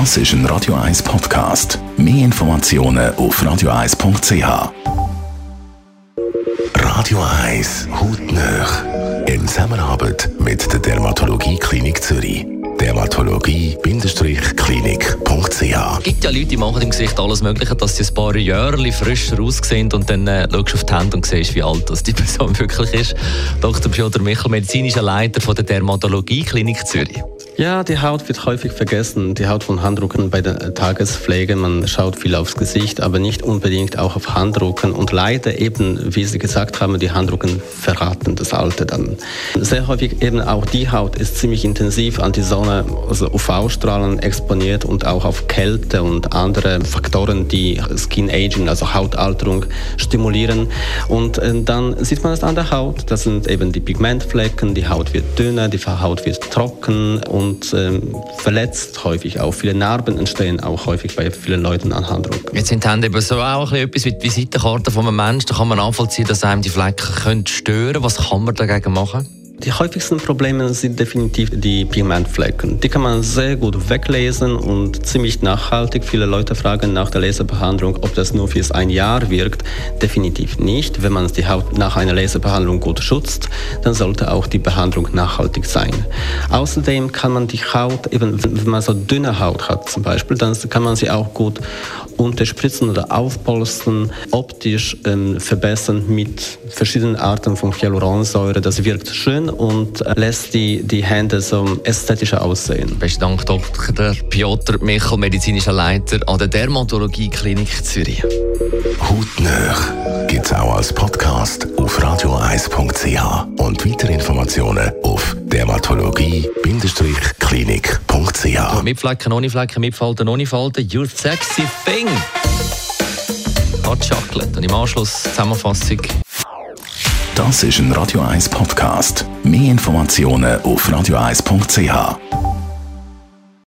Das ist ein Radio 1 Podcast. Mehr Informationen auf radio1.ch. Radio 1 Hautnöch. In Zusammenarbeit mit der Dermatologie Klinik Zürich. Dermatologie-klinik.ch Es gibt ja Leute, die machen im Gesicht alles Mögliche, dass sie ein paar Jahre frischer aussehen und dann äh, schaust du auf die Hände und siehst, wie alt das die Person wirklich ist. Dr. Piotr Michel, medizinischer Leiter von der Dermatologie Klinik Zürich. Ja, die Haut wird häufig vergessen. Die Haut von Handrücken bei der Tagespflege. Man schaut viel aufs Gesicht, aber nicht unbedingt auch auf Handrücken. Und leider eben, wie Sie gesagt haben, die Handrücken verraten das Alter dann. Sehr häufig eben auch die Haut ist ziemlich intensiv an die Sonne, also UV-Strahlen exponiert und auch auf Kälte und andere Faktoren, die Skin Aging, also Hautalterung stimulieren. Und äh, dann sieht man es an der Haut. Das sind eben die Pigmentflecken, die Haut wird dünner, die Haut wird trocken und und ähm, verletzt häufig auch. Viele Narben entstehen auch häufig bei vielen Leuten an Handrücken. Jetzt sind Hände eben so auch etwas wie die Visitenkarte von einem Menschen. Da kann man nachvollziehen, dass einem die Flecken stören können. Was kann man dagegen machen? Die häufigsten Probleme sind definitiv die Pigmentflecken. Die kann man sehr gut weglesen und ziemlich nachhaltig. Viele Leute fragen nach der Laserbehandlung, ob das nur für ein Jahr wirkt. Definitiv nicht. Wenn man die Haut nach einer Laserbehandlung gut schützt, dann sollte auch die Behandlung nachhaltig sein. Außerdem kann man die Haut, eben wenn man so dünne Haut hat zum Beispiel, dann kann man sie auch gut unterspritzen oder aufpolstern, optisch ähm, verbessern mit verschiedenen Arten von Hyaluronsäure. Das wirkt schön und äh, lässt die, die Hände so ästhetischer aussehen. Besten Dank, Dr. Piotr Michel, medizinischer Leiter an der Dermatologie Klinik Zürich. Hautnöch gibt es auch als Podcast auf radio1.ch und weitere Informationen auf dermatologie-klinik.ch. Mit Flecken, ohne Flecken, mit Falten, ohne Falten, your sexy thing. Hot Chocolate und im Anschluss Zusammenfassung. Das ist ein Radio 1 Podcast. Mehr Informationen auf radio1.ch.